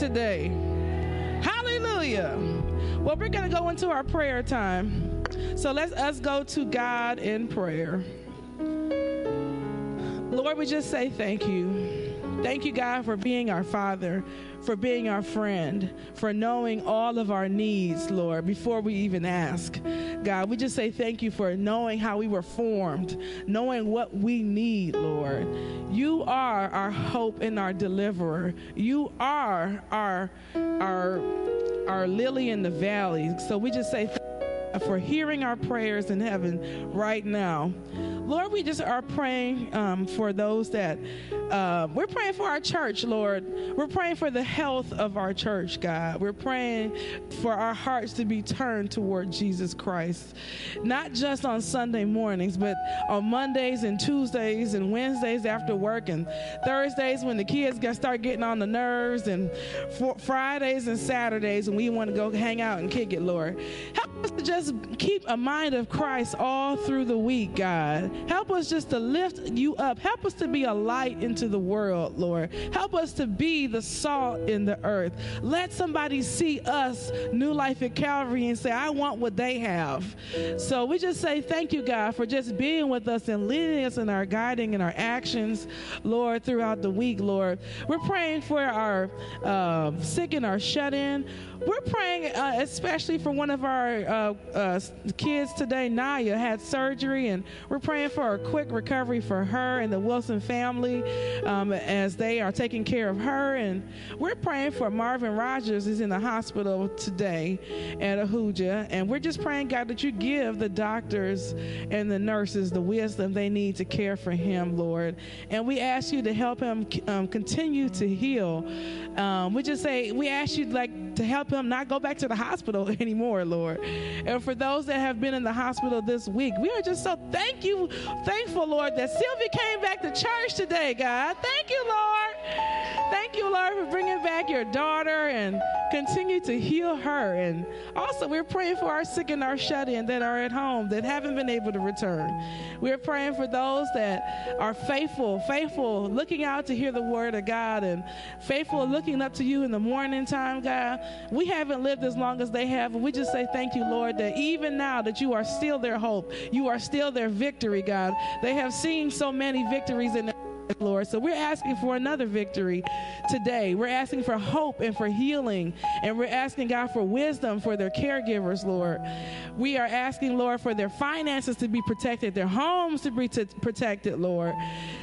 today. Hallelujah. Well, we're going to go into our prayer time. So let's us go to God in prayer. Lord, we just say thank you. Thank you, God, for being our Father, for being our friend, for knowing all of our needs, Lord, before we even ask. God, we just say thank you for knowing how we were formed, knowing what we need, Lord. You are our hope and our deliverer. You are our our our lily in the valley. So we just say for hearing our prayers in heaven right now. Lord, we just are praying um, for those that uh, we're praying for our church, Lord. We're praying for the health of our church, God. We're praying for our hearts to be turned toward Jesus Christ, not just on Sunday mornings, but on Mondays and Tuesdays and Wednesdays after work and Thursdays when the kids start getting on the nerves and Fridays and Saturdays when we want to go hang out and kick it, Lord. Help us to just keep a mind of Christ all through the week, God. Help us just to lift you up. Help us to be a light into the world, Lord. Help us to be the salt in the earth. Let somebody see us, New Life at Calvary, and say, I want what they have. So we just say thank you, God, for just being with us and leading us in our guiding and our actions, Lord, throughout the week, Lord. We're praying for our uh, sick and our shut in. We're praying uh, especially for one of our uh, uh, kids today, Naya, had surgery, and we're praying for a quick recovery for her and the Wilson family um, as they are taking care of her. And we're praying for Marvin Rogers, who's in the hospital today at Ahuja. And we're just praying, God, that you give the doctors and the nurses the wisdom they need to care for him, Lord. And we ask you to help him um, continue to heal. Um, we just say, we ask you, like, to help him not go back to the hospital anymore, Lord. And for those that have been in the hospital this week, we are just so thank you, thankful, Lord, that Sylvia came back to church today, God. Thank you, Lord. Thank you, Lord, for bringing back your daughter and continue to heal her. And also, we're praying for our sick and our shut in that are at home that haven't been able to return. We're praying for those that are faithful, faithful, looking out to hear the word of God and faithful, looking up to you in the morning time, God. We haven't lived as long as they have. We just say thank you, Lord, that even now that you are still their hope, you are still their victory, God. They have seen so many victories in Lord. So we're asking for another victory today. We're asking for hope and for healing. And we're asking God for wisdom for their caregivers, Lord. We are asking, Lord, for their finances to be protected, their homes to be t- protected, Lord.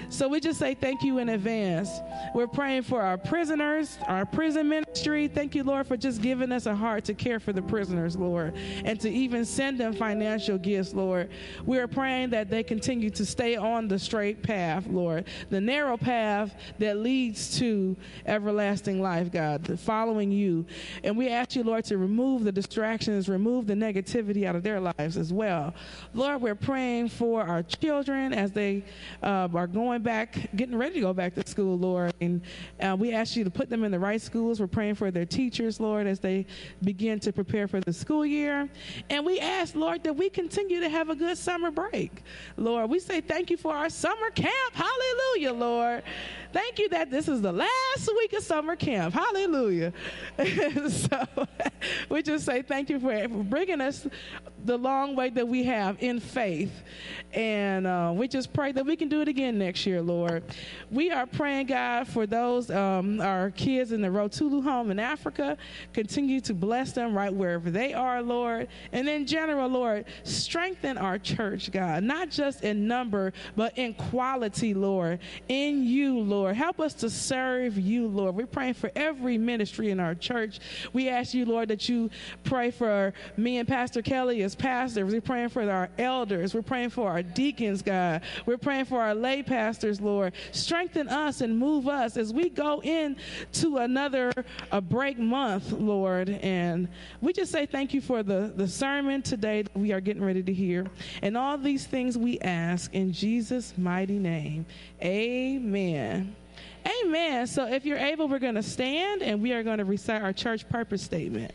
So we just say thank you in advance. We're praying for our prisoners, our prison ministry. Thank you, Lord, for just giving us a heart to care for the prisoners, Lord, and to even send them financial gifts, Lord. We are praying that they continue to stay on the straight path, Lord, the narrow path that leads to everlasting life, God, following you. And we ask you, Lord, to remove the distractions, remove the negativity out of their lives as well. Lord, we're praying for our children as they uh, are going going back, getting ready to go back to school, Lord. And uh, we ask you to put them in the right schools. We're praying for their teachers, Lord, as they begin to prepare for the school year. And we ask, Lord, that we continue to have a good summer break. Lord, we say thank you for our summer camp. Hallelujah, Lord. Thank you that this is the last week of summer camp. Hallelujah. so we just say thank you for bringing us the long way that we have in faith. And uh, we just pray that we can do it again next year, Lord. We are praying, God, for those, um, our kids in the Rotulu home in Africa. Continue to bless them right wherever they are, Lord. And in general, Lord, strengthen our church, God, not just in number, but in quality, Lord, in you, Lord. Help us to serve you, Lord. We're praying for every ministry in our church. We ask you, Lord, that you pray for me and Pastor Kelly as pastors. We're praying for our elders. We're praying for our deacons, God. We're praying for our lay pastors, Lord. Strengthen us and move us as we go into another a break month, Lord. And we just say thank you for the, the sermon today that we are getting ready to hear. And all these things we ask in Jesus' mighty name. Amen. Amen. So if you're able, we're going to stand and we are going to recite our church purpose statement.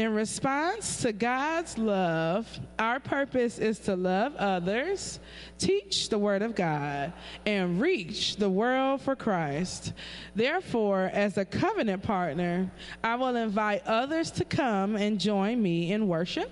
In response to God's love, our purpose is to love others, teach the Word of God, and reach the world for Christ. Therefore, as a covenant partner, I will invite others to come and join me in worship.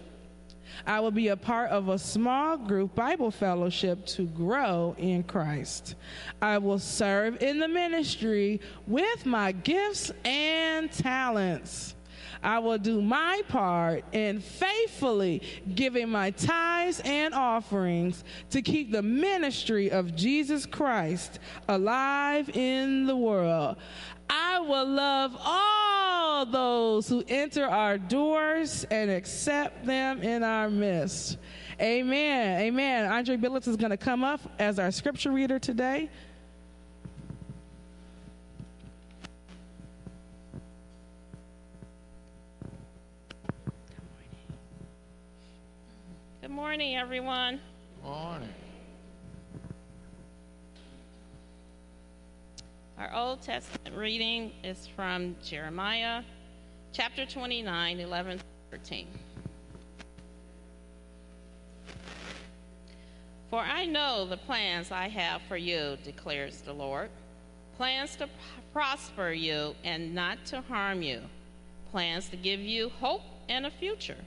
I will be a part of a small group Bible fellowship to grow in Christ. I will serve in the ministry with my gifts and talents. I will do my part in faithfully giving my tithes and offerings to keep the ministry of Jesus Christ alive in the world. I will love all those who enter our doors and accept them in our midst. Amen. Amen. Andre Billets is going to come up as our scripture reader today. Morning, everyone. Morning. Our Old Testament reading is from Jeremiah chapter 29, 11 13. For I know the plans I have for you, declares the Lord plans to prosper you and not to harm you, plans to give you hope and a future.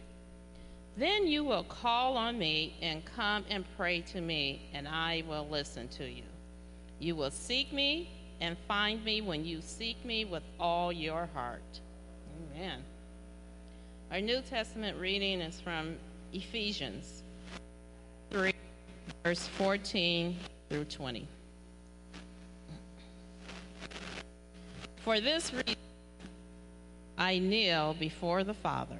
Then you will call on me and come and pray to me, and I will listen to you. You will seek me and find me when you seek me with all your heart. Amen. Our New Testament reading is from Ephesians 3, verse 14 through 20. For this reason, I kneel before the Father,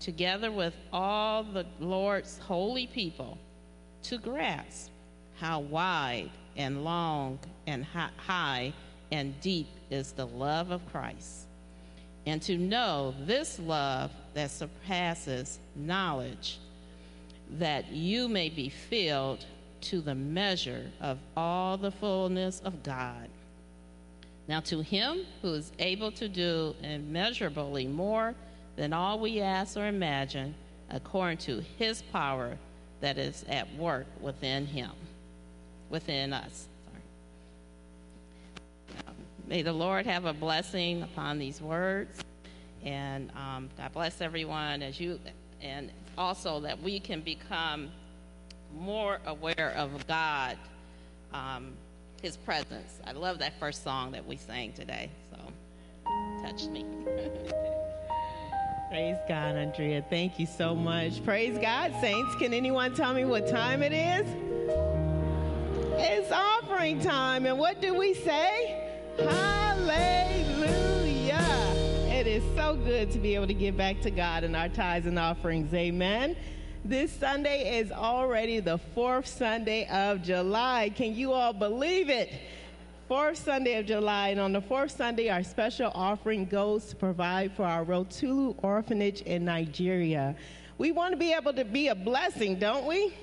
together with all the Lord's holy people, to grasp how wide and long and high and deep is the love of Christ, and to know this love that surpasses knowledge, that you may be filled to the measure of all the fullness of God. Now, to him who is able to do immeasurably more than all we ask or imagine, according to his power that is at work within him, within us. Sorry. Um, May the Lord have a blessing upon these words, and um, God bless everyone as you, and also that we can become more aware of God, um, His presence. I love that first song that we sang today, so touched me. Praise God, Andrea. Thank you so much. Praise God, saints. Can anyone tell me what time it is? It's offering time. And what do we say? Hallelujah. It is so good to be able to give back to God in our tithes and offerings. Amen. This Sunday is already the fourth Sunday of July. Can you all believe it? Fourth Sunday of July, and on the fourth Sunday, our special offering goes to provide for our Rotulu orphanage in Nigeria. We want to be able to be a blessing, don't we?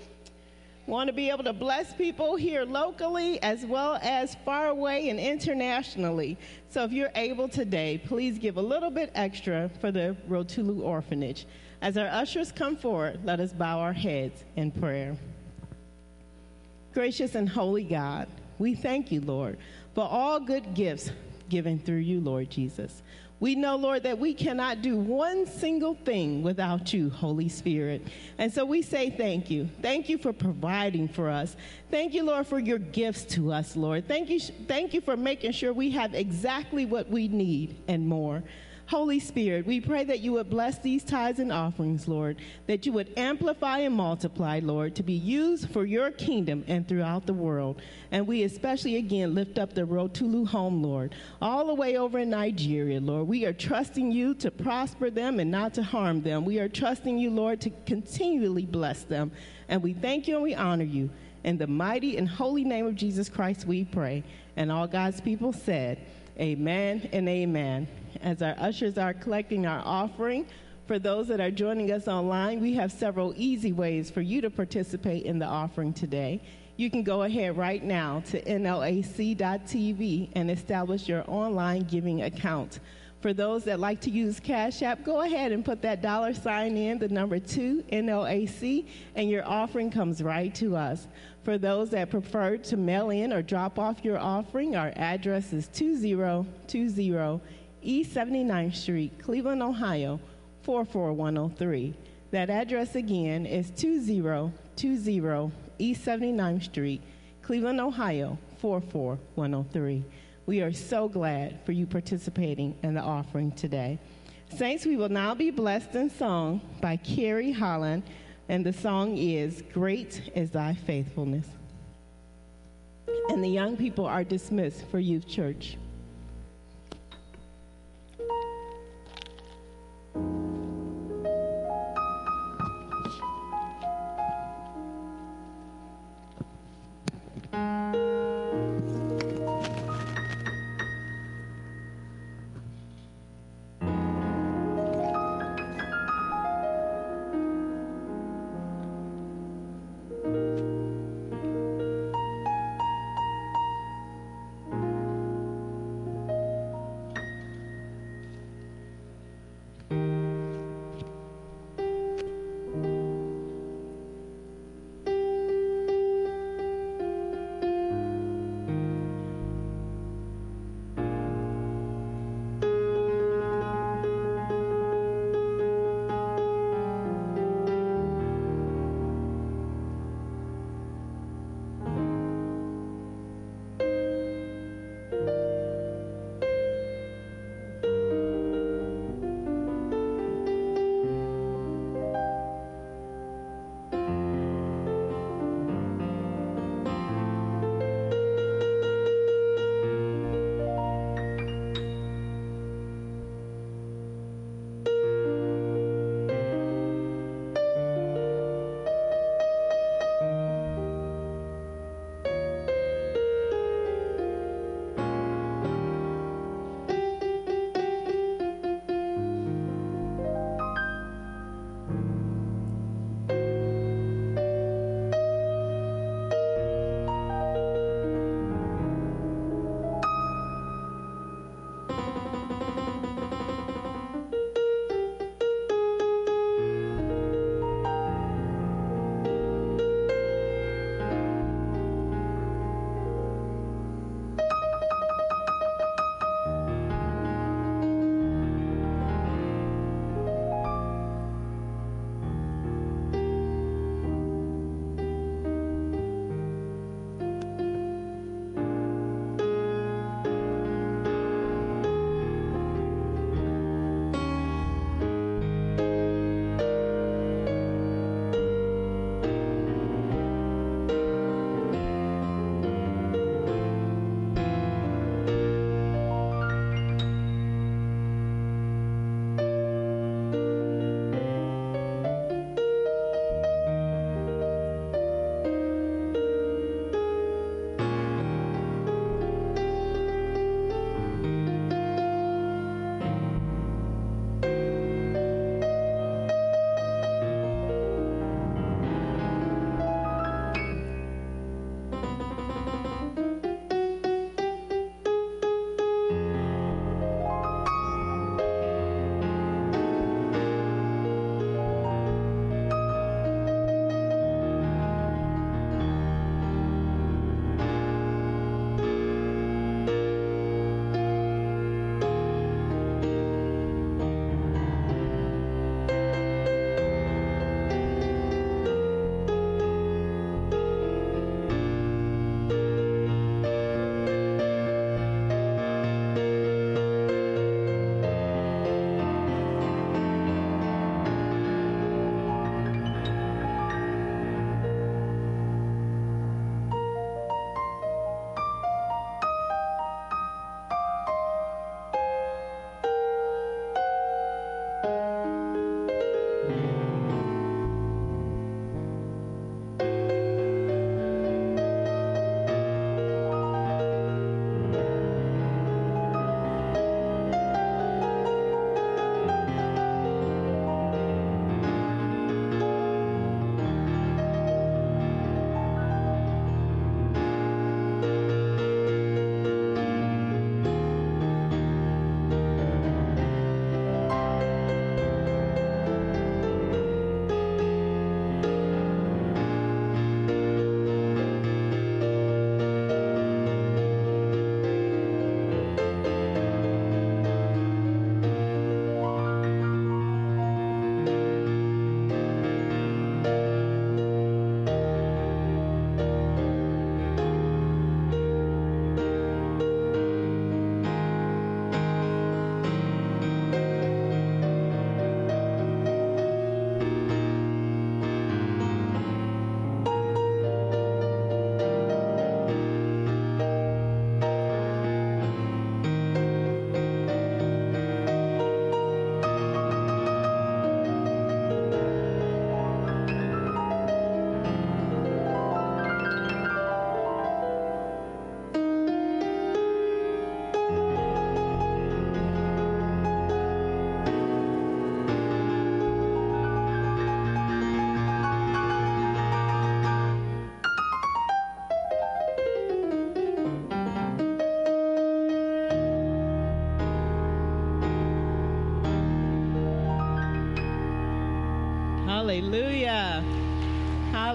Want to be able to bless people here locally as well as far away and internationally. So if you're able today, please give a little bit extra for the Rotulu orphanage. As our ushers come forward, let us bow our heads in prayer. Gracious and holy God, we thank you, Lord, for all good gifts given through you, Lord Jesus. We know, Lord, that we cannot do one single thing without you, Holy Spirit. And so we say thank you. Thank you for providing for us. Thank you, Lord, for your gifts to us, Lord. Thank you, thank you for making sure we have exactly what we need and more. Holy Spirit, we pray that you would bless these tithes and offerings, Lord, that you would amplify and multiply, Lord, to be used for your kingdom and throughout the world. And we especially again lift up the Rotulu home, Lord, all the way over in Nigeria, Lord. We are trusting you to prosper them and not to harm them. We are trusting you, Lord, to continually bless them. And we thank you and we honor you. In the mighty and holy name of Jesus Christ, we pray. And all God's people said, Amen and amen. As our ushers are collecting our offering, for those that are joining us online, we have several easy ways for you to participate in the offering today. You can go ahead right now to nlac.tv and establish your online giving account. For those that like to use Cash App, go ahead and put that dollar sign in, the number two, NLAC, and your offering comes right to us. For those that prefer to mail in or drop off your offering, our address is 2020 East 79th Street, Cleveland, Ohio, 44103. That address again is 2020 East 79th Street, Cleveland, Ohio, 44103. We are so glad for you participating in the offering today. Saints, we will now be blessed in song by Carrie Holland, and the song is Great is Thy Faithfulness. And the young people are dismissed for youth church.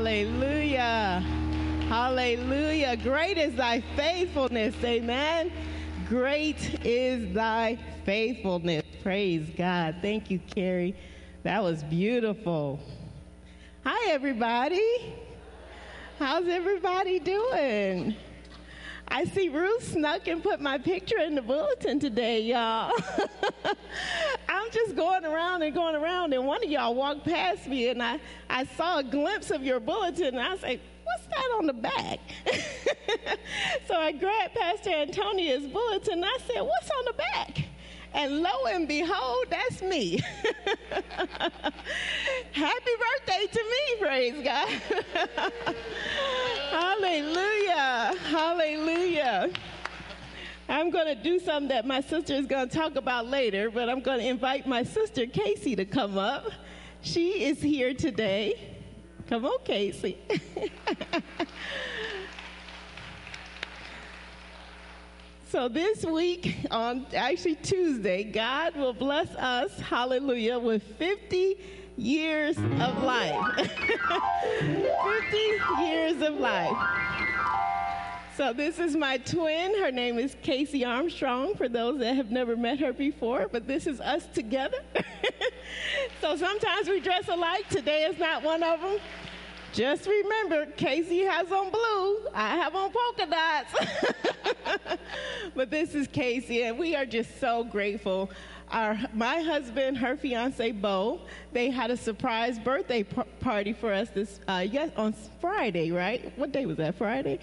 Hallelujah. Hallelujah. Great is thy faithfulness. Amen. Great is thy faithfulness. Praise God. Thank you, Carrie. That was beautiful. Hi, everybody. How's everybody doing? I see Ruth snuck and put my picture in the bulletin today, y'all. I'm just going around and going around, and one of y'all walked past me, and I, I saw a glimpse of your bulletin, and I like, what's that on the back? so I grabbed Pastor Antonia's bulletin, and I said, what's on the back? And lo and behold, that's me. Happy birthday to me, praise God. Hallelujah. Hallelujah. I'm going to do something that my sister is going to talk about later, but I'm going to invite my sister Casey to come up. She is here today. Come on, Casey. So this week, on actually Tuesday, God will bless us, hallelujah, with 50 years of life. 50 years of life. So this is my twin. Her name is Casey Armstrong, for those that have never met her before, but this is us together. so sometimes we dress alike. Today is not one of them. Just remember, Casey has on blue. I have on polka dots. but this is Casey, and we are just so grateful. Our, my husband, her fiance Bo, they had a surprise birthday party for us this uh, yes on Friday, right? What day was that? Friday,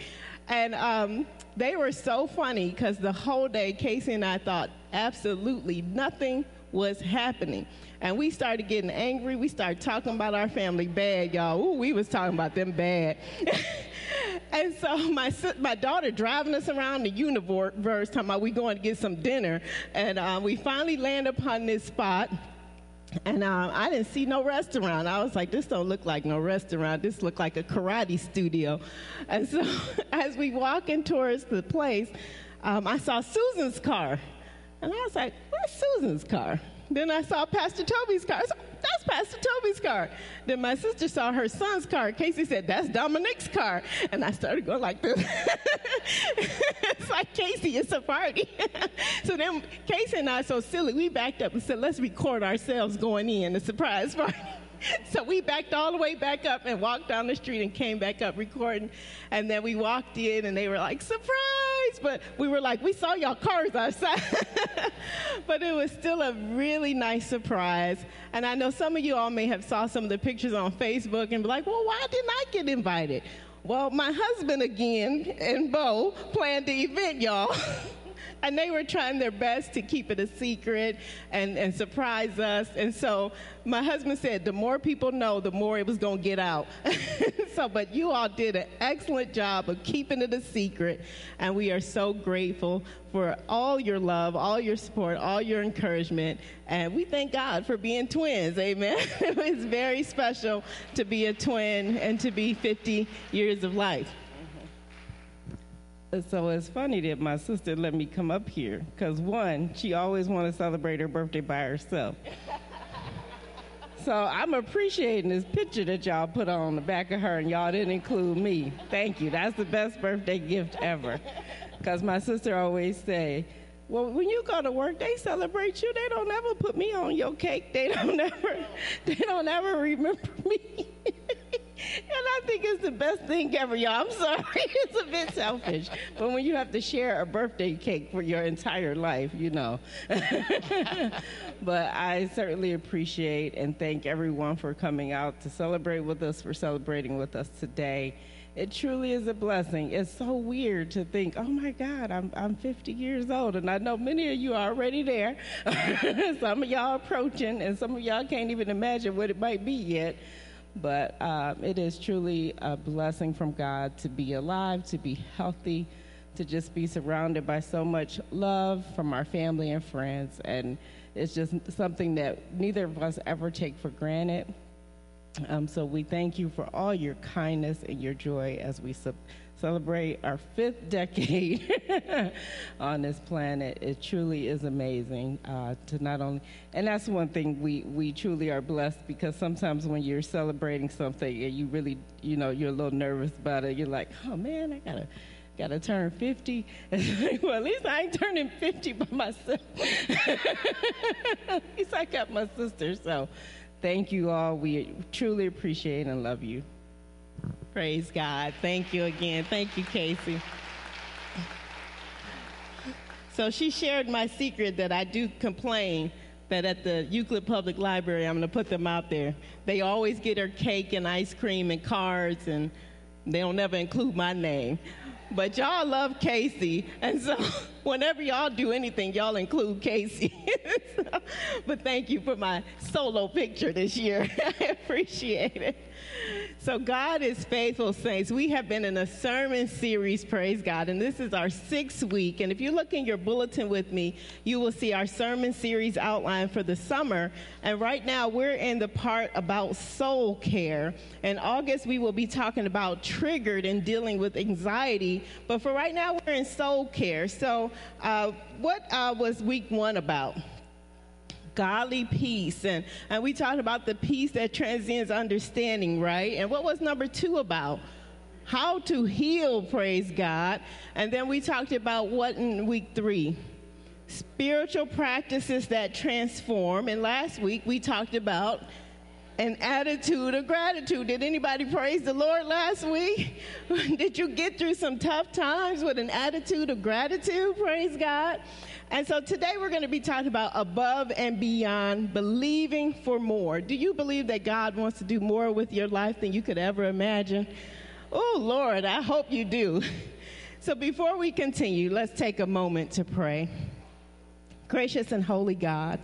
and um, they were so funny because the whole day Casey and I thought absolutely nothing was happening. And we started getting angry. We started talking about our family bad, y'all. Ooh, we was talking about them bad. and so my my daughter driving us around the universe, talking about we going to get some dinner. And uh, we finally land upon this spot. And uh, I didn't see no restaurant. I was like, this don't look like no restaurant. This look like a karate studio. And so as we walking towards the place, um, I saw Susan's car. And I was like, where's Susan's car? Then I saw Pastor Toby's car. Said, that's Pastor Toby's car. Then my sister saw her son's car. Casey said, that's Dominic's car. And I started going like this. it's like, Casey, it's a party. so then Casey and I, so silly, we backed up and said, let's record ourselves going in, a surprise party. so we backed all the way back up and walked down the street and came back up recording. And then we walked in and they were like, surprise! But we were like, we saw y'all cars outside. but it was still a really nice surprise. And I know some of you all may have saw some of the pictures on Facebook and be like, well, why didn't I get invited? Well, my husband again and Bo planned the event, y'all. and they were trying their best to keep it a secret and, and surprise us. And so my husband said, the more people know, the more it was going to get out. so, but you all did an excellent job of keeping it a secret. And we are so grateful for all your love, all your support, all your encouragement. And we thank God for being twins. Amen. it's very special to be a twin and to be 50 years of life. So it's funny that my sister let me come up here because one, she always wanted to celebrate her birthday by herself. so I'm appreciating this picture that y'all put on the back of her and y'all didn't include me. Thank you. That's the best birthday gift ever. Because my sister always say, well, when you go to work, they celebrate you. They don't ever put me on your cake. They don't ever, they don't ever remember me. And I think it's the best thing ever, y'all. I'm sorry, it's a bit selfish. But when you have to share a birthday cake for your entire life, you know. but I certainly appreciate and thank everyone for coming out to celebrate with us, for celebrating with us today. It truly is a blessing. It's so weird to think, oh my God, I'm, I'm 50 years old. And I know many of you are already there. some of y'all approaching, and some of y'all can't even imagine what it might be yet. But um, it is truly a blessing from God to be alive, to be healthy, to just be surrounded by so much love from our family and friends. And it's just something that neither of us ever take for granted. Um, so we thank you for all your kindness and your joy as we celebrate our fifth decade on this planet. It truly is amazing uh, to not only, and that's one thing we, we truly are blessed because sometimes when you're celebrating something and you really, you know, you're a little nervous about it, you're like, oh man, I gotta got to turn 50. well, at least I ain't turning 50 by myself. at least I got my sister. So thank you all. We truly appreciate and love you. Praise God. Thank you again. Thank you, Casey. So she shared my secret that I do complain that at the Euclid Public Library, I'm going to put them out there, they always get her cake and ice cream and cards, and they don't never include my name. But y'all love Casey, and so whenever y'all do anything, y'all include Casey. so, but thank you for my solo picture this year. I appreciate it. So, God is faithful, saints. We have been in a sermon series, praise God, and this is our sixth week. And if you look in your bulletin with me, you will see our sermon series outline for the summer. And right now, we're in the part about soul care. In August, we will be talking about triggered and dealing with anxiety. But for right now, we're in soul care. So, uh, what uh, was week one about? Godly peace. And, and we talked about the peace that transcends understanding, right? And what was number two about? How to heal, praise God. And then we talked about what in week three? Spiritual practices that transform. And last week we talked about an attitude of gratitude. Did anybody praise the Lord last week? Did you get through some tough times with an attitude of gratitude? Praise God. And so today we're going to be talking about above and beyond, believing for more. Do you believe that God wants to do more with your life than you could ever imagine? Oh, Lord, I hope you do. So before we continue, let's take a moment to pray. Gracious and holy God,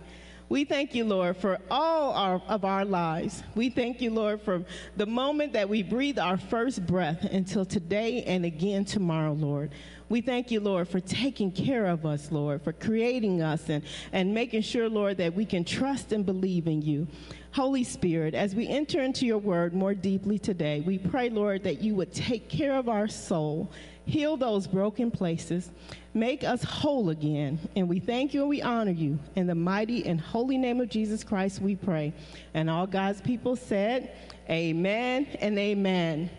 we thank you, Lord, for all our, of our lives. We thank you, Lord, for the moment that we breathe our first breath until today and again tomorrow, Lord. We thank you, Lord, for taking care of us, Lord, for creating us and, and making sure, Lord, that we can trust and believe in you. Holy Spirit, as we enter into your word more deeply today, we pray, Lord, that you would take care of our soul, heal those broken places, make us whole again. And we thank you and we honor you. In the mighty and holy name of Jesus Christ, we pray. And all God's people said, Amen and amen.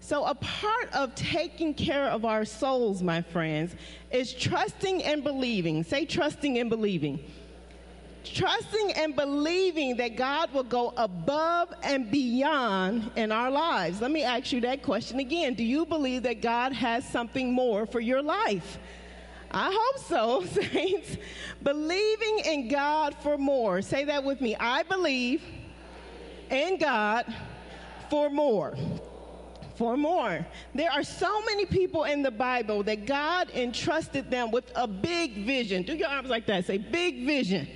So, a part of taking care of our souls, my friends, is trusting and believing. Say, trusting and believing. Trusting and believing that God will go above and beyond in our lives. Let me ask you that question again. Do you believe that God has something more for your life? I hope so, saints. Believing in God for more. Say that with me. I believe in God for more for more. There are so many people in the Bible that God entrusted them with a big vision. Do your arms like that. Say, big vision.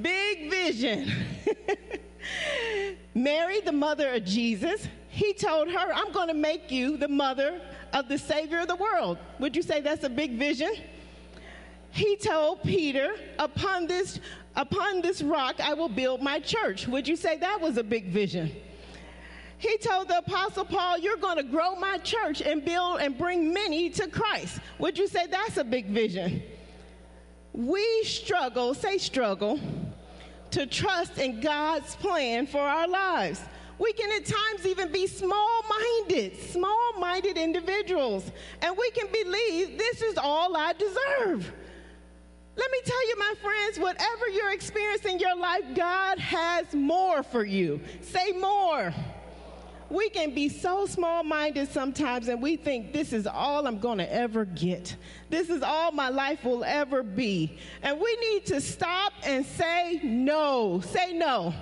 Big vision. Mary, the mother of Jesus, he told her, I'm going to make you the mother of the Savior of the world. Would you say that's a big vision? He told Peter, upon this, upon this rock I will build my church. Would you say that was a big vision? He told the Apostle Paul, You're going to grow my church and build and bring many to Christ. Would you say that's a big vision? We struggle, say struggle, to trust in God's plan for our lives. We can at times even be small minded, small minded individuals, and we can believe this is all I deserve. Let me tell you, my friends, whatever you're experiencing in your life, God has more for you. Say more we can be so small minded sometimes and we think this is all I'm going to ever get. This is all my life will ever be. And we need to stop and say no. Say no.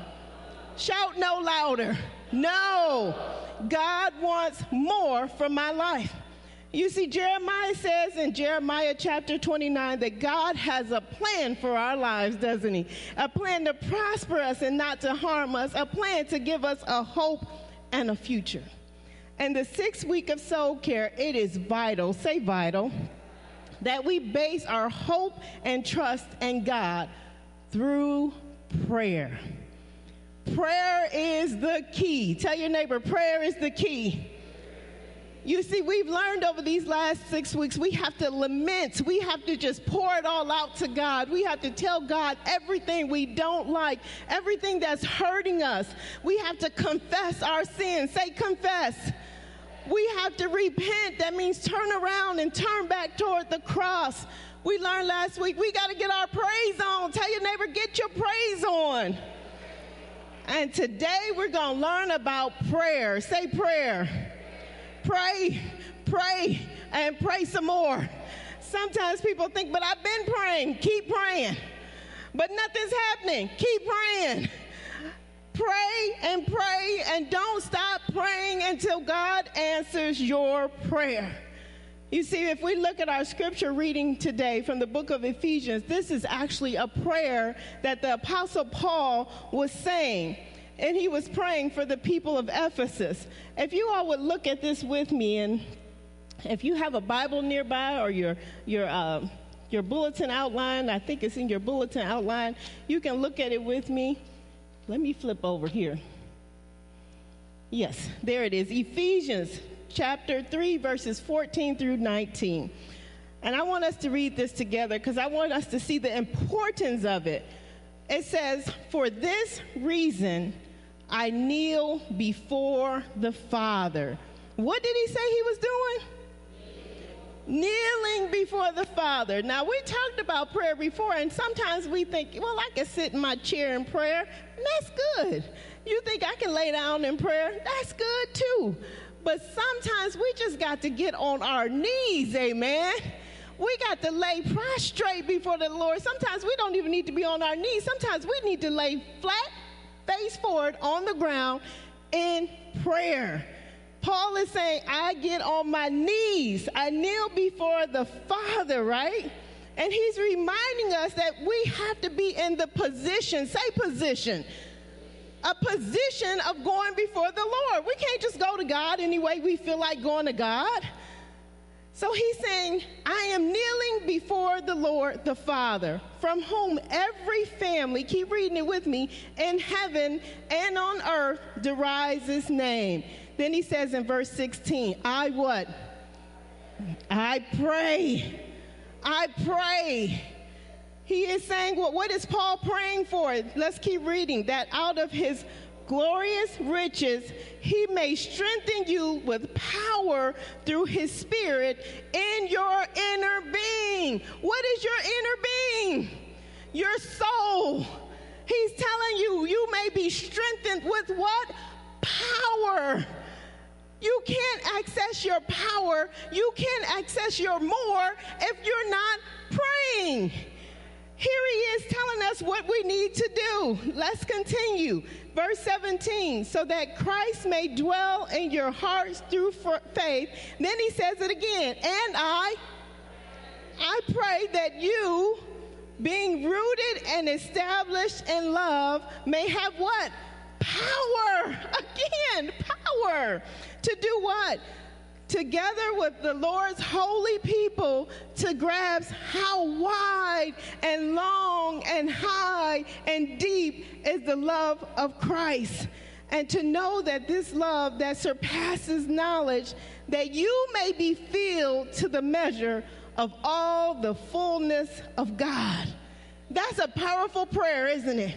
Shout no louder. No. God wants more from my life. You see, Jeremiah says in Jeremiah chapter 29 that God has a plan for our lives, doesn't He? A plan to prosper us and not to harm us, a plan to give us a hope and a future. And the sixth week of soul care, it is vital, say vital, that we base our hope and trust in God through prayer. Prayer is the key. Tell your neighbor, prayer is the key. You see, we've learned over these last six weeks, we have to lament. We have to just pour it all out to God. We have to tell God everything we don't like, everything that's hurting us. We have to confess our sins. Say, confess. We have to repent. That means turn around and turn back toward the cross. We learned last week we got to get our praise on. Tell your neighbor, get your praise on. And today we're going to learn about prayer. Say prayer pray, pray, and pray some more. Sometimes people think, but I've been praying. Keep praying. But nothing's happening. Keep praying. Pray and pray and don't stop praying until God answers your prayer. You see, if we look at our scripture reading today from the book of Ephesians, this is actually a prayer that the Apostle Paul was saying and he was praying for the people of Ephesus. If you all would look at this with me, and if you have a Bible nearby or your, your, uh, your bulletin outline, I think it's in your bulletin outline, you can look at it with me. Let me flip over here. Yes, there it is Ephesians chapter 3, verses 14 through 19. And I want us to read this together because I want us to see the importance of it. It says, For this reason, I kneel before the Father. What did he say he was doing? Kneeling before the Father. Now, we talked about prayer before, and sometimes we think, well, I can sit in my chair in prayer, and that's good. You think I can lay down in prayer? That's good too. But sometimes we just got to get on our knees, amen. We got to lay prostrate before the Lord. Sometimes we don't even need to be on our knees. Sometimes we need to lay flat face forward on the ground in prayer. Paul is saying, I get on my knees, I kneel before the Father, right? And he's reminding us that we have to be in the position, say position, a position of going before the Lord. We can't just go to God any way we feel like going to God. So he's saying, I am kneeling before the Lord the Father, from whom every family, keep reading it with me, in heaven and on earth derives his name. Then he says in verse 16, I what? I pray. I pray. He is saying, well, what is Paul praying for? Let's keep reading. That out of his glorious riches, he may strengthen you with power through his spirit in your inner being. What is your inner being? Your soul. He's telling you, you may be strengthened with what? Power. You can't access your power, you can't access your more if you're not praying. Here he is telling us what we need to do. Let's continue. Verse 17, so that Christ may dwell in your hearts through faith. Then he says it again, and I, I pray that you, being rooted and established in love, may have what? Power. Again, power. To do what? Together with the Lord's holy people to grasp how wide and long and high and deep is the love of Christ. And to know that this love that surpasses knowledge, that you may be filled to the measure of all the fullness of God. That's a powerful prayer, isn't it?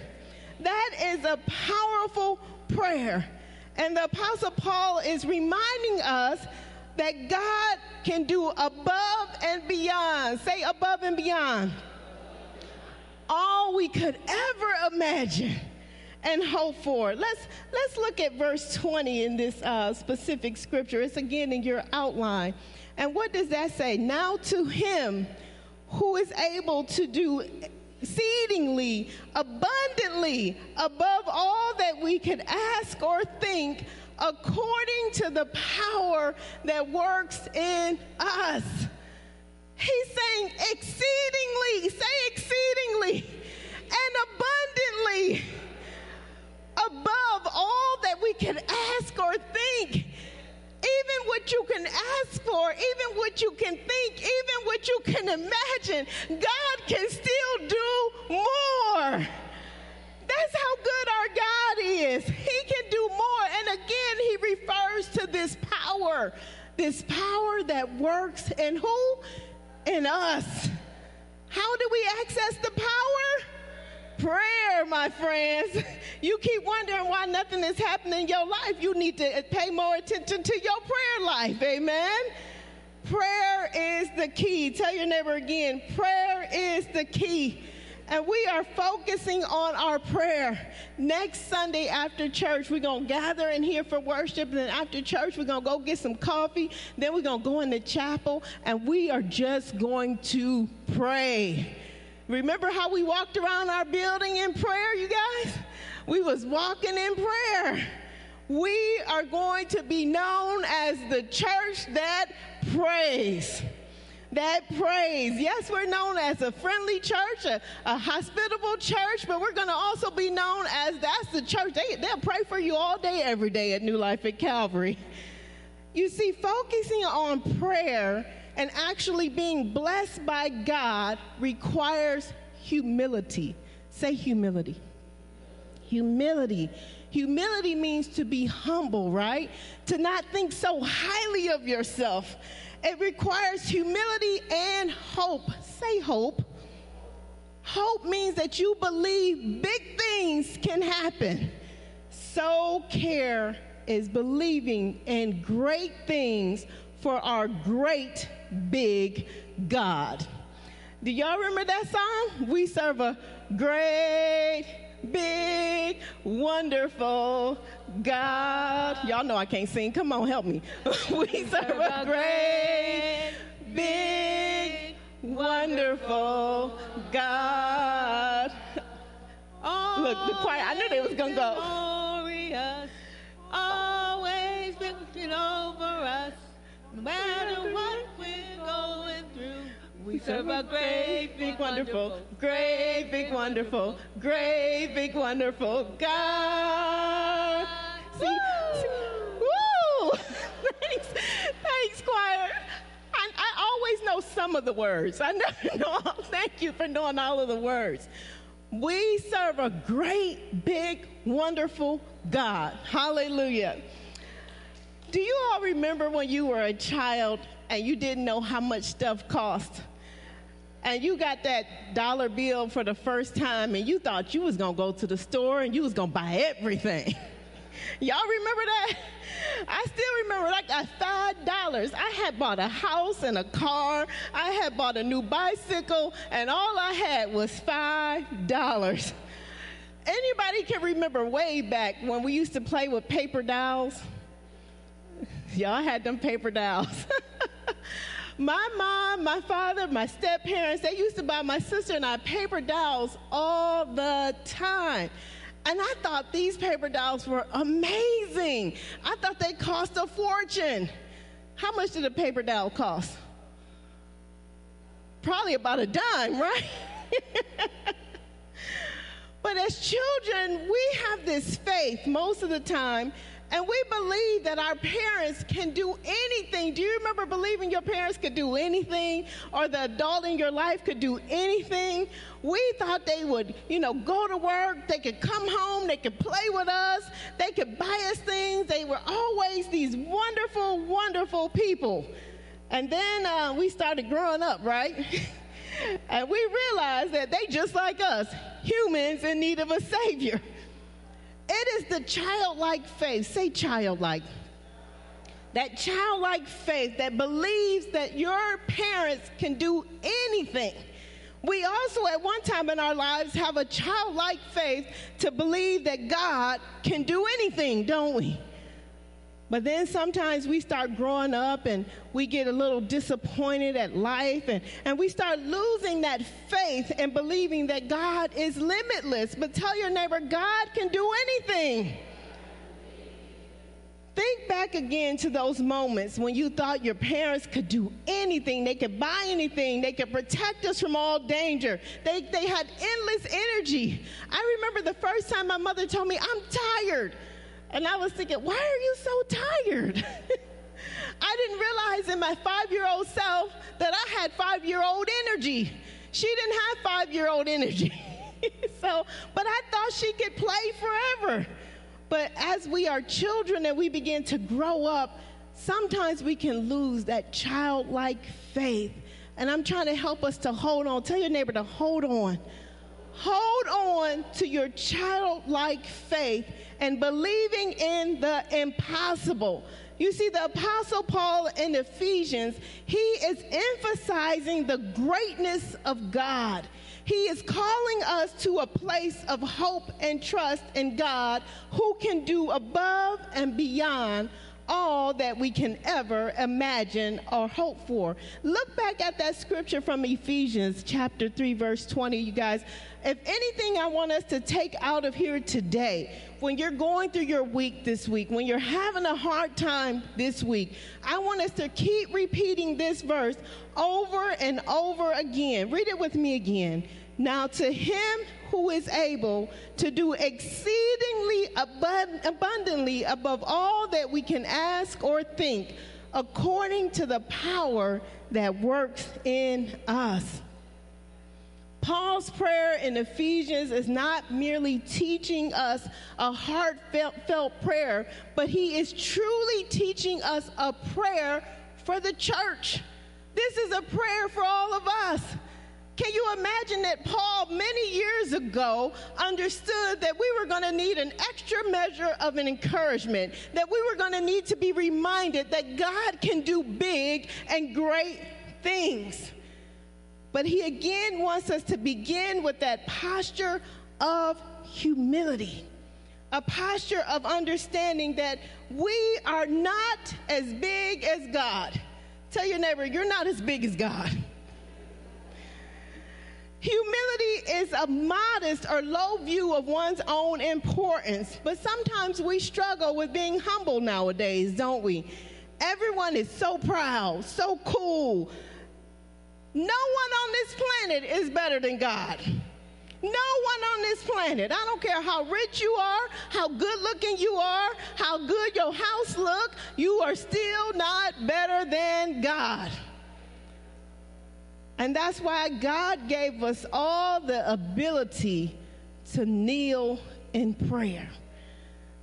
That is a powerful prayer. And the Apostle Paul is reminding us that God can do above and beyond. Say above and beyond. All we could ever imagine and hope for. Let's let's look at verse 20 in this uh, specific scripture. It's again in your outline. And what does that say? Now to him who is able to do exceedingly abundantly above all that we could ask or think according to the power that works in us. He's saying exceedingly, say exceedingly, and abundantly above all that we can ask or think. Even what you can ask for, even what you can think, even what you can imagine, God can still do more. That's how good our God is. He can do more. And again, he refers to this power this power that works in who? In us. How do we access the power? Prayer, my friends. You keep wondering why nothing is happening in your life. You need to pay more attention to your prayer life. Amen. Prayer is the key. Tell your neighbor again prayer is the key. And we are focusing on our prayer. Next Sunday after church, we're going to gather in here for worship. And then after church, we're going to go get some coffee. Then we're going to go in the chapel and we are just going to pray. Remember how we walked around our building in prayer, you guys? We was walking in prayer. We are going to be known as the church that prays. That prays. Yes, we're known as a friendly church, a, a hospitable church, but we're going to also be known as that's the church. They, they'll pray for you all day, every day at New Life at Calvary. You see, focusing on prayer and actually being blessed by God requires humility. Say humility. Humility. Humility means to be humble, right? To not think so highly of yourself. It requires humility and hope. Say hope. Hope means that you believe big things can happen. Soul care is believing in great things for our great big God. Do y'all remember that song? We serve a great big, wonderful God. Y'all know I can't sing. Come on, help me. we serve a great, big, wonderful God. Look, the choir, I knew they was going to go. Serve a great, big, wonderful, great, big, wonderful, great, big, wonderful God. See, see- woo! thanks, thanks, choir. I, I always know some of the words. I never know. Thank you for knowing all of the words. We serve a great, big, wonderful God. Hallelujah. Do you all remember when you were a child and you didn't know how much stuff cost? And you got that dollar bill for the first time and you thought you was going to go to the store and you was going to buy everything. Y'all remember that? I still remember I got five dollars. I had bought a house and a car. I had bought a new bicycle, and all I had was five dollars. Anybody can remember way back when we used to play with paper dolls? Y'all had them paper dolls. my mom, my father, my step parents, they used to buy my sister and I paper dolls all the time. And I thought these paper dolls were amazing. I thought they cost a fortune. How much did a paper doll cost? Probably about a dime, right? But as children, we have this faith most of the time, and we believe that our parents can do anything. Do you remember believing your parents could do anything, or the adult in your life could do anything? We thought they would, you know, go to work, they could come home, they could play with us, they could buy us things. They were always these wonderful, wonderful people. And then uh, we started growing up, right? and we realized that they just like us, humans in need of a savior. It is the childlike faith. Say childlike. That childlike faith that believes that your parents can do anything. We also, at one time in our lives, have a childlike faith to believe that God can do anything, don't we? But then sometimes we start growing up and we get a little disappointed at life and, and we start losing that faith and believing that God is limitless. But tell your neighbor, God can do anything. Think back again to those moments when you thought your parents could do anything. They could buy anything. They could protect us from all danger. They, they had endless energy. I remember the first time my mother told me, I'm tired. And I was thinking, why are you so tired? I didn't realize in my five year old self that I had five year old energy. She didn't have five year old energy. so, but I thought she could play forever. But as we are children and we begin to grow up, sometimes we can lose that childlike faith. And I'm trying to help us to hold on. Tell your neighbor to hold on. Hold on to your childlike faith and believing in the impossible. You see, the Apostle Paul in Ephesians, he is emphasizing the greatness of God. He is calling us to a place of hope and trust in God who can do above and beyond all that we can ever imagine or hope for. Look back at that scripture from Ephesians chapter 3 verse 20 you guys. If anything I want us to take out of here today, when you're going through your week this week, when you're having a hard time this week, I want us to keep repeating this verse over and over again. Read it with me again. Now, to him who is able to do exceedingly abund- abundantly above all that we can ask or think, according to the power that works in us. Paul's prayer in Ephesians is not merely teaching us a heartfelt prayer, but he is truly teaching us a prayer for the church. This is a prayer for all of us. Can you imagine that Paul, many years ago, understood that we were going to need an extra measure of an encouragement, that we were going to need to be reminded that God can do big and great things. But he again wants us to begin with that posture of humility, a posture of understanding that we are not as big as God. Tell your neighbor, you're not as big as God. Humility is a modest or low view of one's own importance, but sometimes we struggle with being humble nowadays, don't we? Everyone is so proud, so cool. No one on this planet is better than God. No one on this planet. I don't care how rich you are, how good looking you are, how good your house look, you are still not better than God. And that's why God gave us all the ability to kneel in prayer.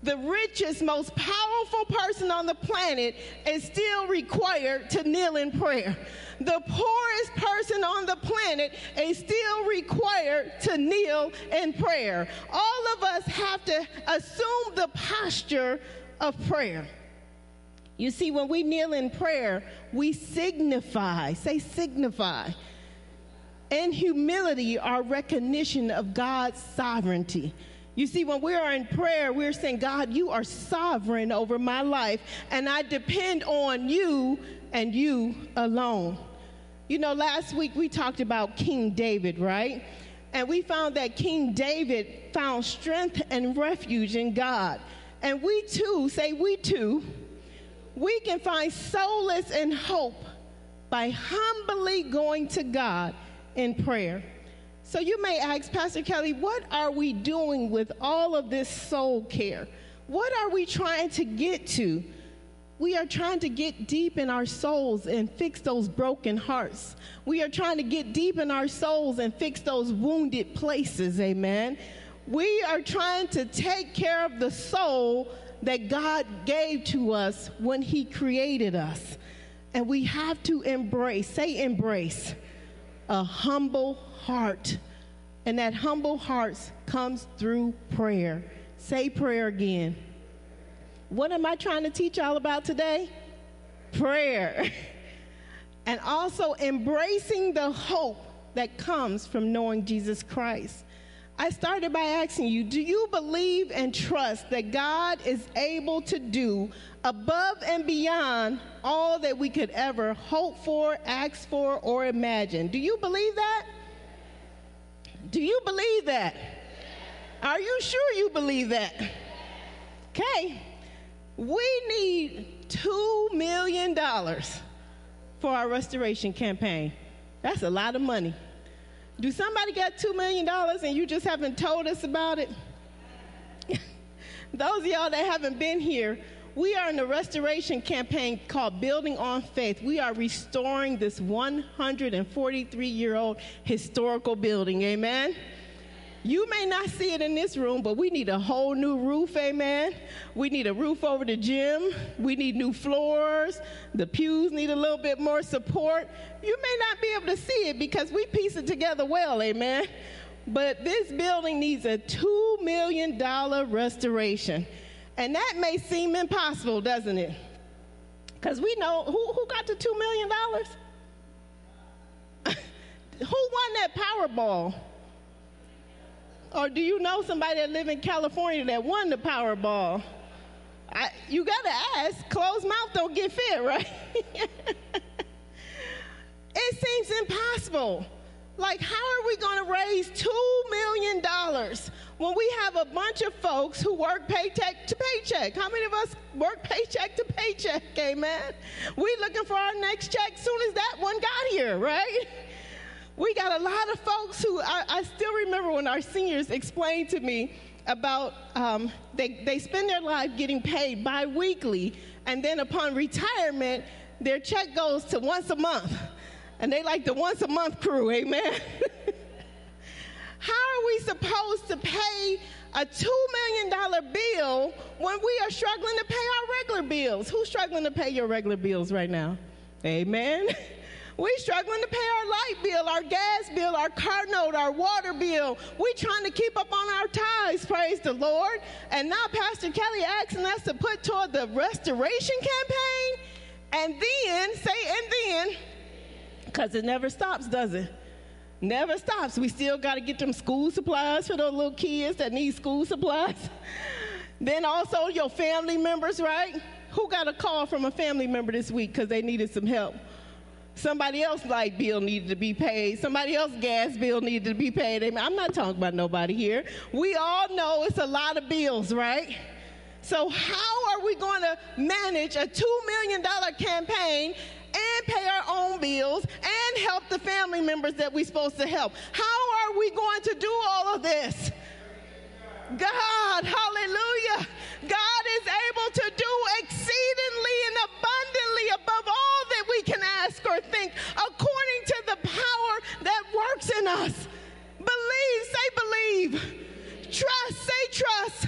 The richest, most powerful person on the planet is still required to kneel in prayer. The poorest person on the planet is still required to kneel in prayer. All of us have to assume the posture of prayer. You see, when we kneel in prayer, we signify, say, signify, in humility, our recognition of God's sovereignty. You see, when we are in prayer, we're saying, God, you are sovereign over my life, and I depend on you and you alone. You know, last week we talked about King David, right? And we found that King David found strength and refuge in God. And we too, say we too, we can find solace and hope by humbly going to God in prayer. So you may ask, Pastor Kelly, what are we doing with all of this soul care? What are we trying to get to? We are trying to get deep in our souls and fix those broken hearts. We are trying to get deep in our souls and fix those wounded places, amen. We are trying to take care of the soul that God gave to us when He created us. And we have to embrace, say, embrace a humble heart. And that humble heart comes through prayer. Say prayer again. What am I trying to teach y'all about today? Prayer. and also embracing the hope that comes from knowing Jesus Christ. I started by asking you, do you believe and trust that God is able to do above and beyond all that we could ever hope for, ask for, or imagine? Do you believe that? Do you believe that? Are you sure you believe that? Okay. We need $2 million for our restoration campaign. That's a lot of money. Do somebody get $2 million and you just haven't told us about it? Those of y'all that haven't been here, we are in a restoration campaign called Building on Faith. We are restoring this 143 year old historical building. Amen? You may not see it in this room, but we need a whole new roof, amen. We need a roof over the gym. We need new floors. The pews need a little bit more support. You may not be able to see it because we piece it together well, amen. But this building needs a $2 million restoration. And that may seem impossible, doesn't it? Because we know who, who got the $2 million? who won that Powerball? Or do you know somebody that live in California that won the Powerball? I, you got to ask. Closed mouth don't get fed, right? it seems impossible. Like, how are we going to raise $2 million when we have a bunch of folks who work paycheck to paycheck? How many of us work paycheck to paycheck? Amen. We looking for our next check soon as that one got here, right? We got a lot of folks who I, I still remember when our seniors explained to me about um, they, they spend their life getting paid biweekly, and then upon retirement, their check goes to once a month. And they like the once a month crew, amen? How are we supposed to pay a $2 million bill when we are struggling to pay our regular bills? Who's struggling to pay your regular bills right now? Amen. We struggling to pay our light bill, our gas bill, our car note, our water bill. We trying to keep up on our tithes, praise the Lord. And now Pastor Kelly asking us to put toward the restoration campaign. And then, say, and then, because it never stops, does it? Never stops. We still got to get them school supplies for those little kids that need school supplies. then also your family members, right? Who got a call from a family member this week because they needed some help? Somebody else light bill needed to be paid. Somebody else gas bill needed to be paid. I'm not talking about nobody here. We all know it's a lot of bills, right? So how are we going to manage a $2 million campaign and pay our own bills and help the family members that we're supposed to help? How are we going to do all of this? God, hallelujah. God is able to do exceedingly and abundantly above all that we ask or think according to the power that works in us. Believe, say believe. Trust, say trust.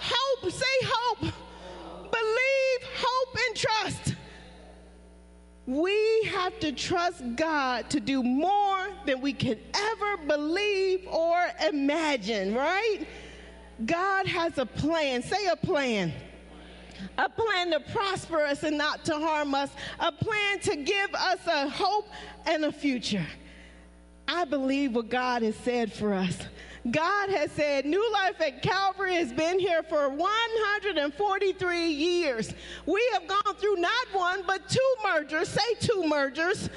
Hope, say hope. Believe, hope, and trust. We have to trust God to do more than we can ever believe or imagine, right? God has a plan. Say a plan. A plan to prosper us and not to harm us. A plan to give us a hope and a future. I believe what God has said for us. God has said New Life at Calvary has been here for 143 years. We have gone through not one, but two mergers. Say two mergers.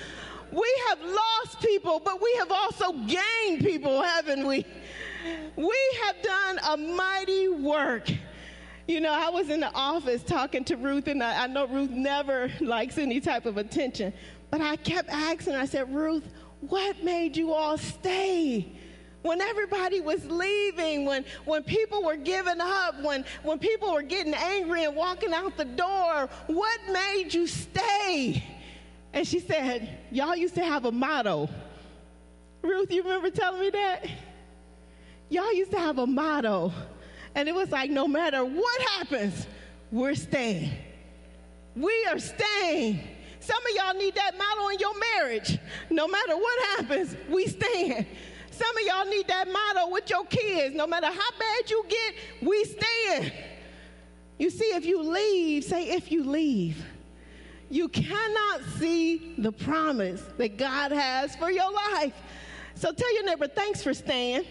We have lost people, but we have also gained people, haven't we? We have done a mighty work. You know, I was in the office talking to Ruth, and I, I know Ruth never likes any type of attention, but I kept asking I said, Ruth, what made you all stay? When everybody was leaving, when, when people were giving up, when, when people were getting angry and walking out the door, what made you stay? And she said, Y'all used to have a motto. Ruth, you remember telling me that? y'all used to have a motto, and it was like, no matter what happens, we're staying. We are staying. Some of y'all need that motto in your marriage. No matter what happens, we stand. Some of y'all need that motto with your kids. No matter how bad you get, we stand. You see, if you leave, say, if you leave, you cannot see the promise that God has for your life. So tell your neighbor, thanks for staying.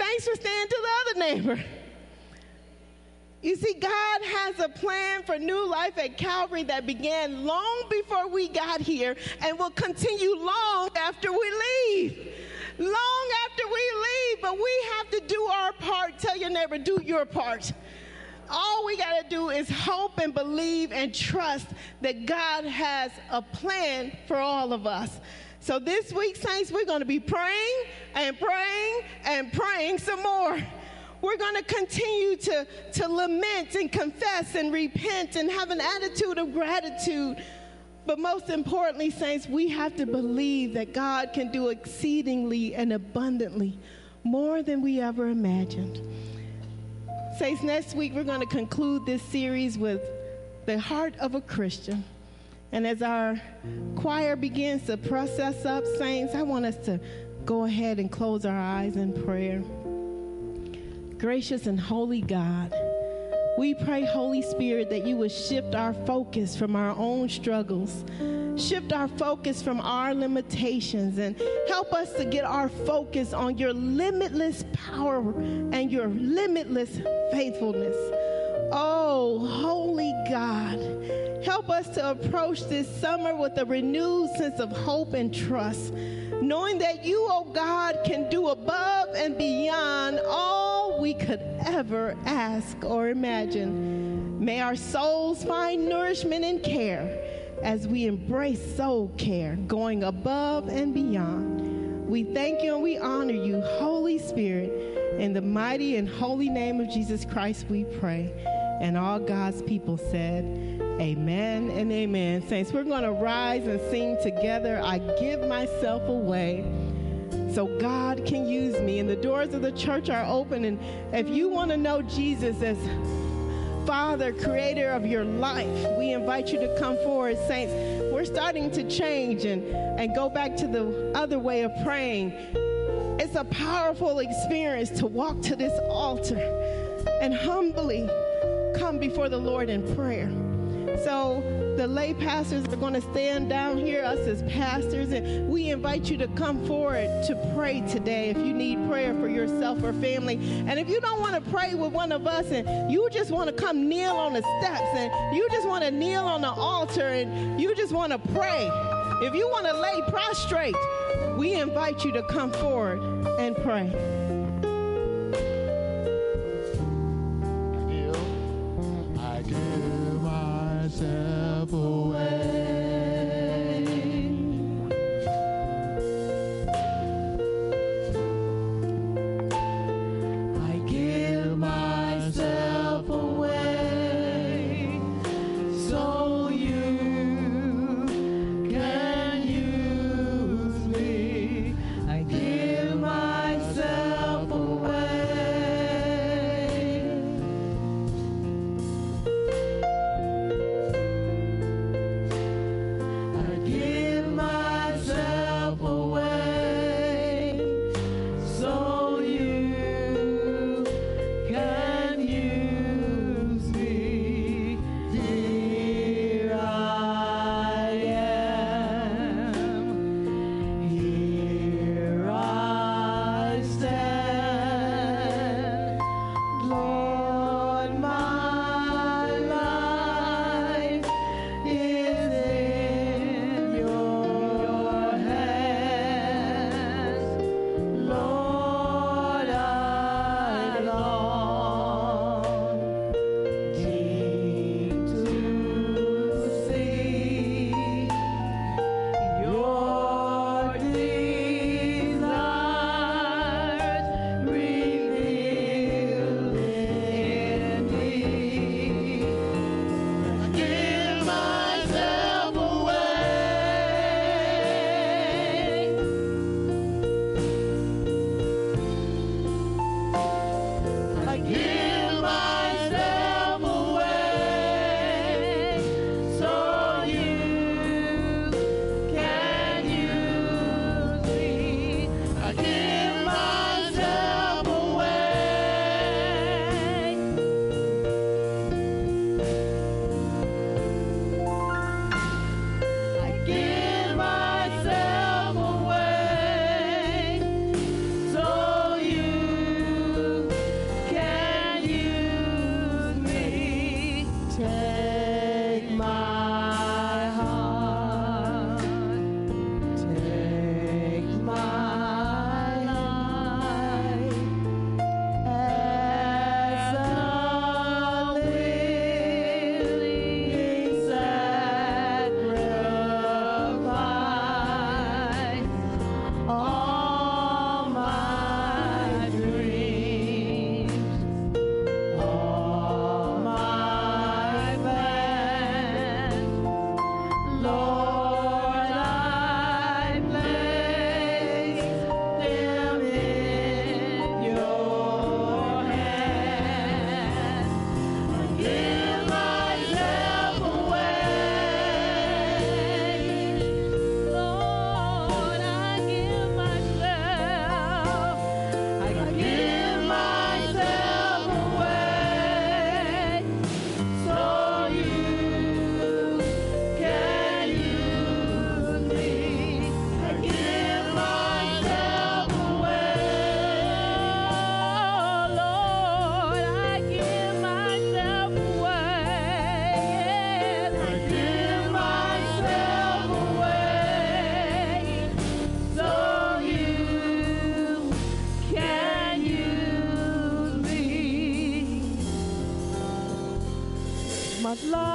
Thanks for staying to the other neighbor. You see, God has a plan for new life at Calvary that began long before we got here and will continue long after we leave. Long after we leave, but we have to do our part. Tell your neighbor, do your part. All we got to do is hope and believe and trust that God has a plan for all of us. So this week, saints, we're going to be praying and praying and praying some more. We're going to continue to, to lament and confess and repent and have an attitude of gratitude. But most importantly, saints, we have to believe that God can do exceedingly and abundantly more than we ever imagined. Saints, next week we're going to conclude this series with the heart of a Christian. And as our choir begins to process up, saints, I want us to go ahead and close our eyes in prayer. Gracious and holy God, we pray, Holy Spirit, that you would shift our focus from our own struggles, shift our focus from our limitations, and help us to get our focus on your limitless power and your limitless faithfulness. Oh, holy God, help us to approach this summer with a renewed sense of hope and trust, knowing that you, oh God, can do above and beyond all we could ever ask or imagine. May our souls find nourishment and care as we embrace soul care, going above and beyond. We thank you and we honor you, Holy Spirit. In the mighty and holy name of Jesus Christ, we pray. And all God's people said, Amen and amen. Saints, we're going to rise and sing together. I give myself away so God can use me. And the doors of the church are open. And if you want to know Jesus as Father, creator of your life, we invite you to come forward, saints. We're starting to change and, and go back to the other way of praying. It's a powerful experience to walk to this altar and humbly come before the Lord in prayer. So the lay pastors are going to stand down here, us as pastors, and we invite you to come forward to pray today if you need prayer for yourself or family. And if you don't want to pray with one of us and you just want to come kneel on the steps and you just want to kneel on the altar and you just want to pray, if you want to lay prostrate, we invite you to come forward and pray. Myself Life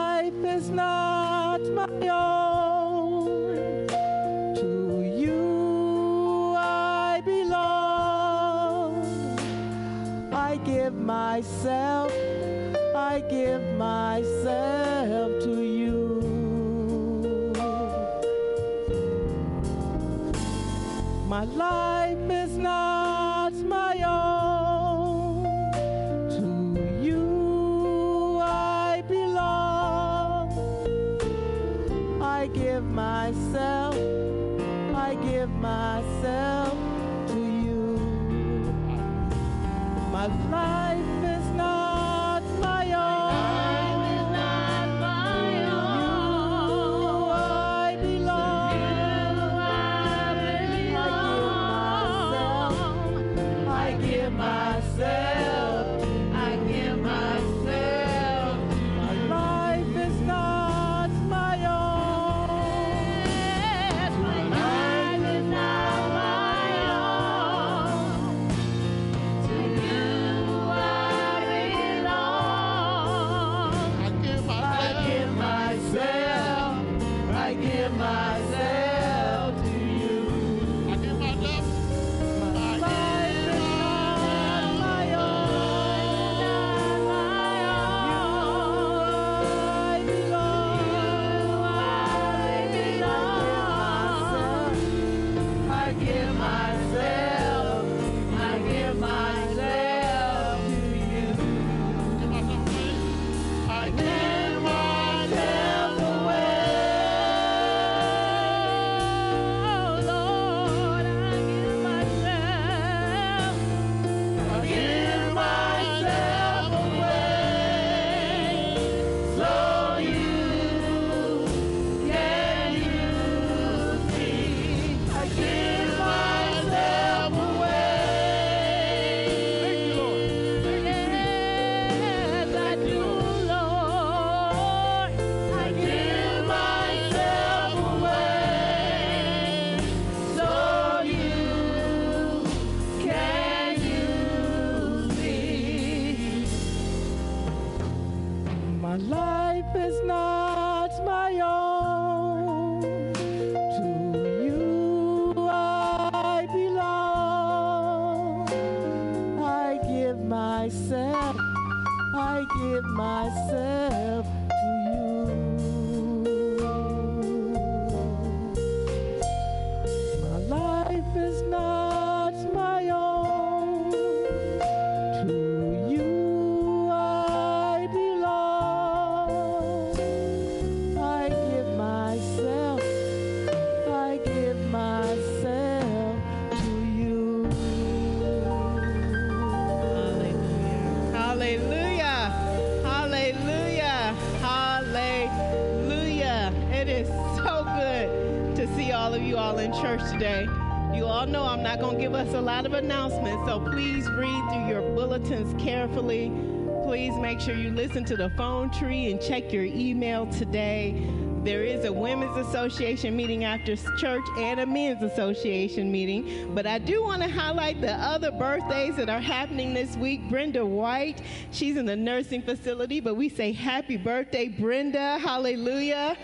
listen to the phone tree and check your email today. There is a women's association meeting after church and a men's association meeting. But I do want to highlight the other birthdays that are happening this week. Brenda White, she's in the nursing facility, but we say happy birthday, Brenda. Hallelujah.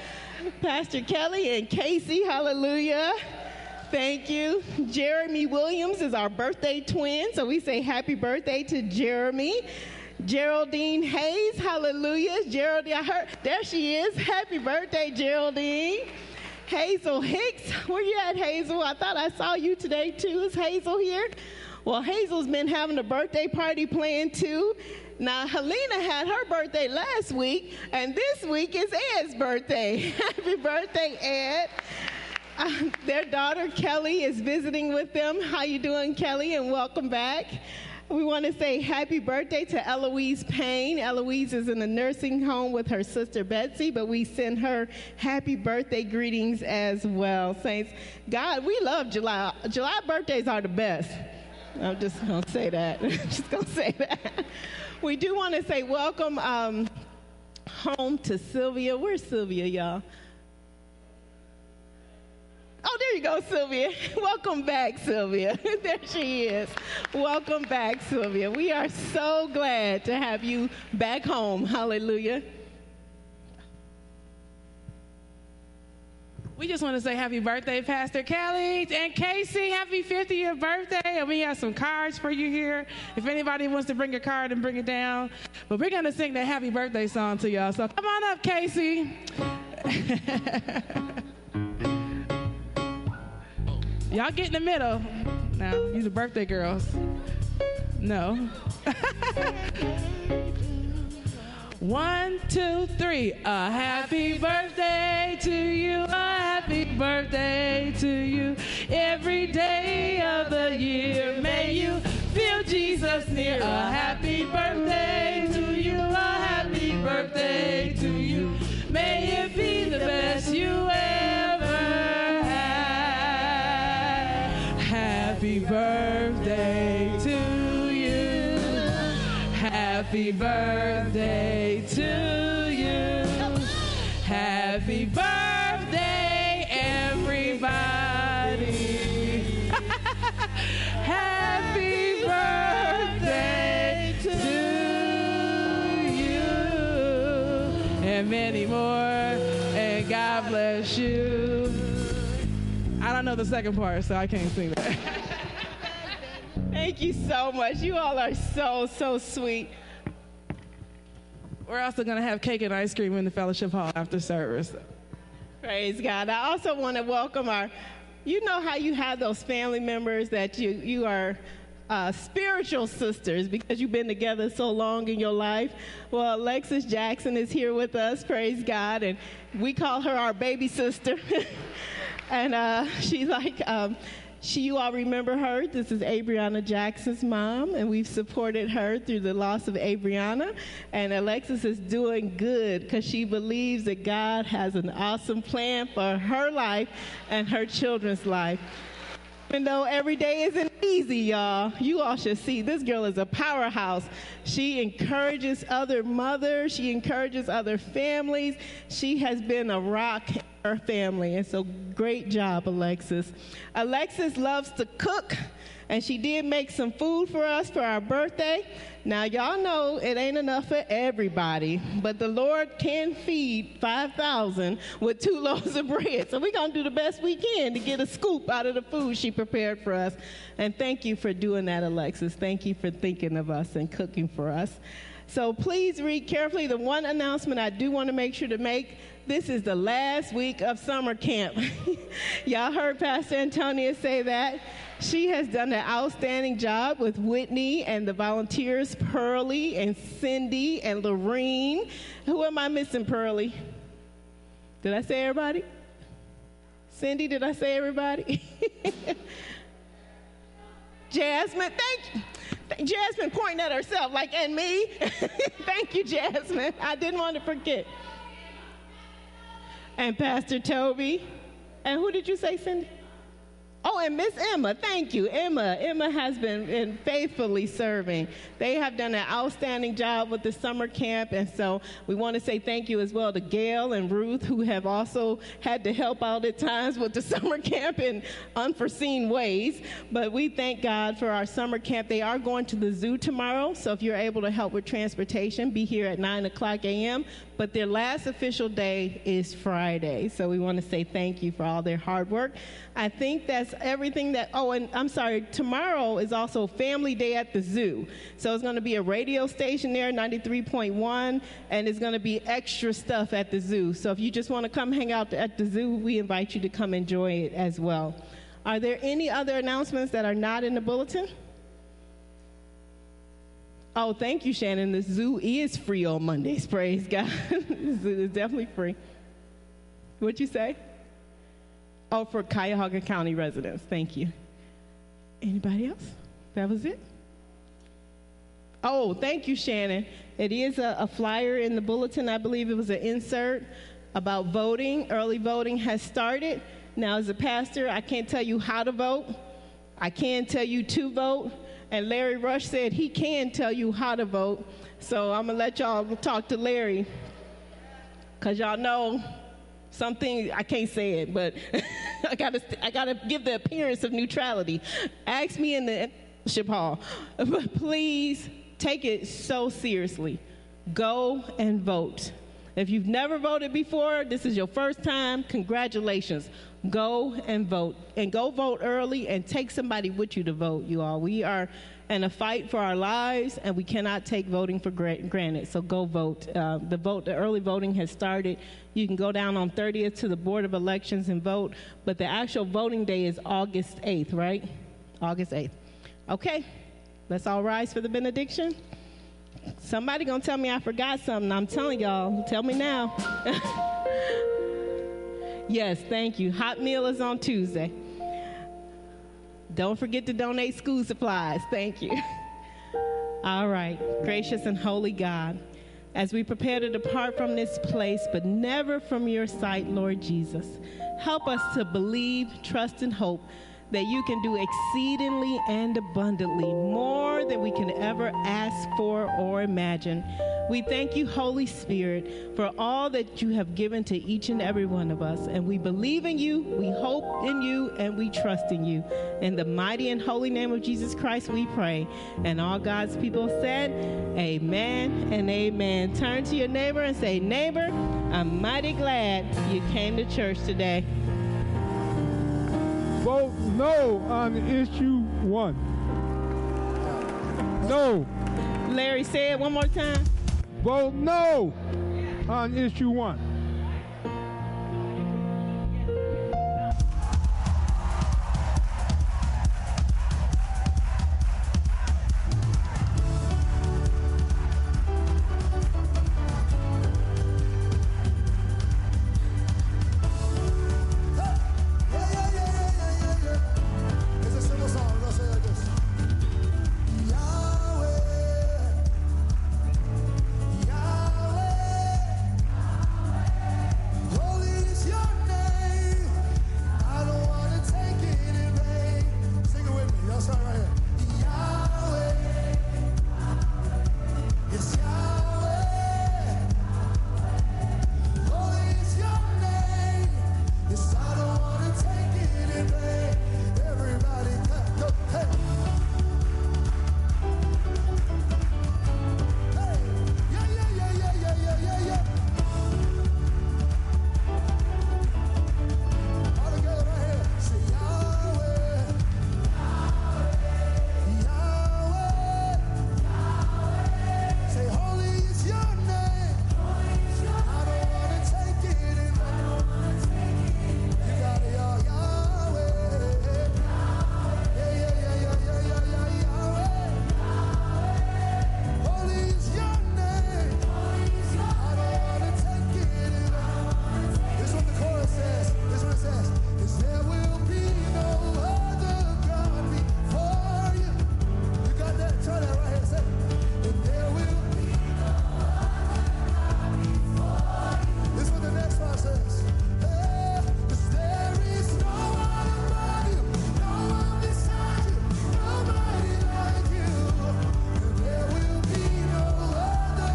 Pastor Kelly and Casey, hallelujah. Thank you. Jeremy Williams is our birthday twin, so we say happy birthday to Jeremy. Geraldine Hayes, hallelujah. Geraldine, I heard, there she is. Happy birthday, Geraldine. Hazel Hicks, where you at, Hazel? I thought I saw you today too. Is Hazel here? Well, Hazel's been having a birthday party planned too. Now, Helena had her birthday last week, and this week is Ed's birthday. Happy birthday, Ed. Uh, their daughter Kelly is visiting with them. How you doing, Kelly? And welcome back. We want to say happy birthday to Eloise Payne. Eloise is in the nursing home with her sister Betsy, but we send her happy birthday greetings as well. Saints, God, we love July. July birthdays are the best. I'm just going to say that. just going to say that. We do want to say welcome um, home to Sylvia. Where's Sylvia, y'all? Oh, there you go, Sylvia. Welcome back, Sylvia. there she is. Welcome back, Sylvia. We are so glad to have you back home. Hallelujah. We just want to say happy birthday, Pastor Kelly and Casey. Happy 50th birthday. And we have some cards for you here. If anybody wants to bring a card and bring it down. But we're going to sing that happy birthday song to y'all. So come on up, Casey. y'all get in the middle. Now, you the birthday girls. No. One, two, three. A happy birthday to you. A happy birthday to you. Every day of the year, may you feel Jesus near. A happy birthday to you. A happy birthday to you. May it be the best you ever Happy birthday to you. Happy birthday to you. Happy birthday, everybody. Happy birthday to you. And many more. And God bless you. I don't know the second part, so I can't sing that. Thank you so much. You all are so, so sweet. We're also going to have cake and ice cream in the fellowship hall after service. Praise God. I also want to welcome our, you know how you have those family members that you, you are uh, spiritual sisters because you've been together so long in your life. Well, Alexis Jackson is here with us, praise God, and we call her our baby sister. and uh, she's like, um, she, you all remember her. This is Abriana Jackson's mom, and we've supported her through the loss of Abriana. And Alexis is doing good because she believes that God has an awesome plan for her life and her children's life. Even though every day isn't easy, y'all, you all should see this girl is a powerhouse. She encourages other mothers, she encourages other families. She has been a rock in her family. And so, great job, Alexis. Alexis loves to cook, and she did make some food for us for our birthday. Now, y'all know it ain't enough for everybody, but the Lord can feed 5,000 with two loaves of bread. So we're going to do the best we can to get a scoop out of the food she prepared for us. And thank you for doing that, Alexis. Thank you for thinking of us and cooking for us. So please read carefully. The one announcement I do want to make sure to make this is the last week of summer camp. Y'all heard Pastor Antonia say that. She has done an outstanding job with Whitney and the volunteers, Pearlie and Cindy and Lorene. Who am I missing, Pearlie? Did I say everybody? Cindy, did I say everybody? Jasmine, thank you. Jasmine pointing at herself, like, and me. thank you, Jasmine. I didn't want to forget. And Pastor Toby. And who did you say, Cindy? Oh, and Miss Emma, thank you. Emma, Emma has been, been faithfully serving. They have done an outstanding job with the summer camp, and so we want to say thank you as well to Gail and Ruth, who have also had to help out at times with the summer camp in unforeseen ways. But we thank God for our summer camp. They are going to the zoo tomorrow, so if you're able to help with transportation, be here at 9 o'clock a.m. But their last official day is Friday, so we want to say thank you for all their hard work. I think that's everything that, oh, and I'm sorry, tomorrow is also Family Day at the Zoo. So it's going to be a radio station there, 93.1, and it's going to be extra stuff at the zoo. So if you just want to come hang out at the zoo, we invite you to come enjoy it as well. Are there any other announcements that are not in the bulletin? Oh, thank you, Shannon. The zoo is free on Mondays. Praise God. it's definitely free. What'd you say? Oh, for Cuyahoga County residents. Thank you. Anybody else? That was it? Oh, thank you, Shannon. It is a, a, flyer in the bulletin. I believe it was an insert about voting. Early voting has started. Now, as a pastor, I can't tell you how to vote. I can tell you to vote. And Larry Rush said he can tell you how to vote. So I'm going to let y'all talk to Larry. Because y'all know something, I can't say it, but I got to I gotta give the appearance of neutrality. Ask me in the ship hall. But please take it so seriously. Go and vote. If you've never voted before, this is your first time, congratulations. Go and vote. And go vote early and take somebody with you to vote, you all. We are in a fight for our lives, and we cannot take voting for gra- granted. So go vote. Uh, the vote, the early voting has started. You can go down on 30th to the Board of Elections and vote, but the actual voting day is August 8th, right? August 8th. Okay, let's all rise for the benediction. Somebody gonna tell me I forgot something. I'm telling y'all. Tell me now. yes, thank you. Hot meal is on Tuesday. Don't forget to donate school supplies. Thank you. All right, gracious and holy God, as we prepare to depart from this place, but never from your sight, Lord Jesus, help us to believe, trust, and hope that you can do exceedingly and abundantly more than we can ever ask for or imagine. We thank you, Holy Spirit, for all that you have given to each and every one of us. And we believe in you, we hope in you, and we trust in you. In the mighty and holy name of Jesus Christ, we pray. And all God's people said, Amen and amen. Turn to your neighbor and say, Neighbor, I'm mighty glad you came to church today. Vote no on issue one. No. Larry, say it one more time. Vote no on issue one.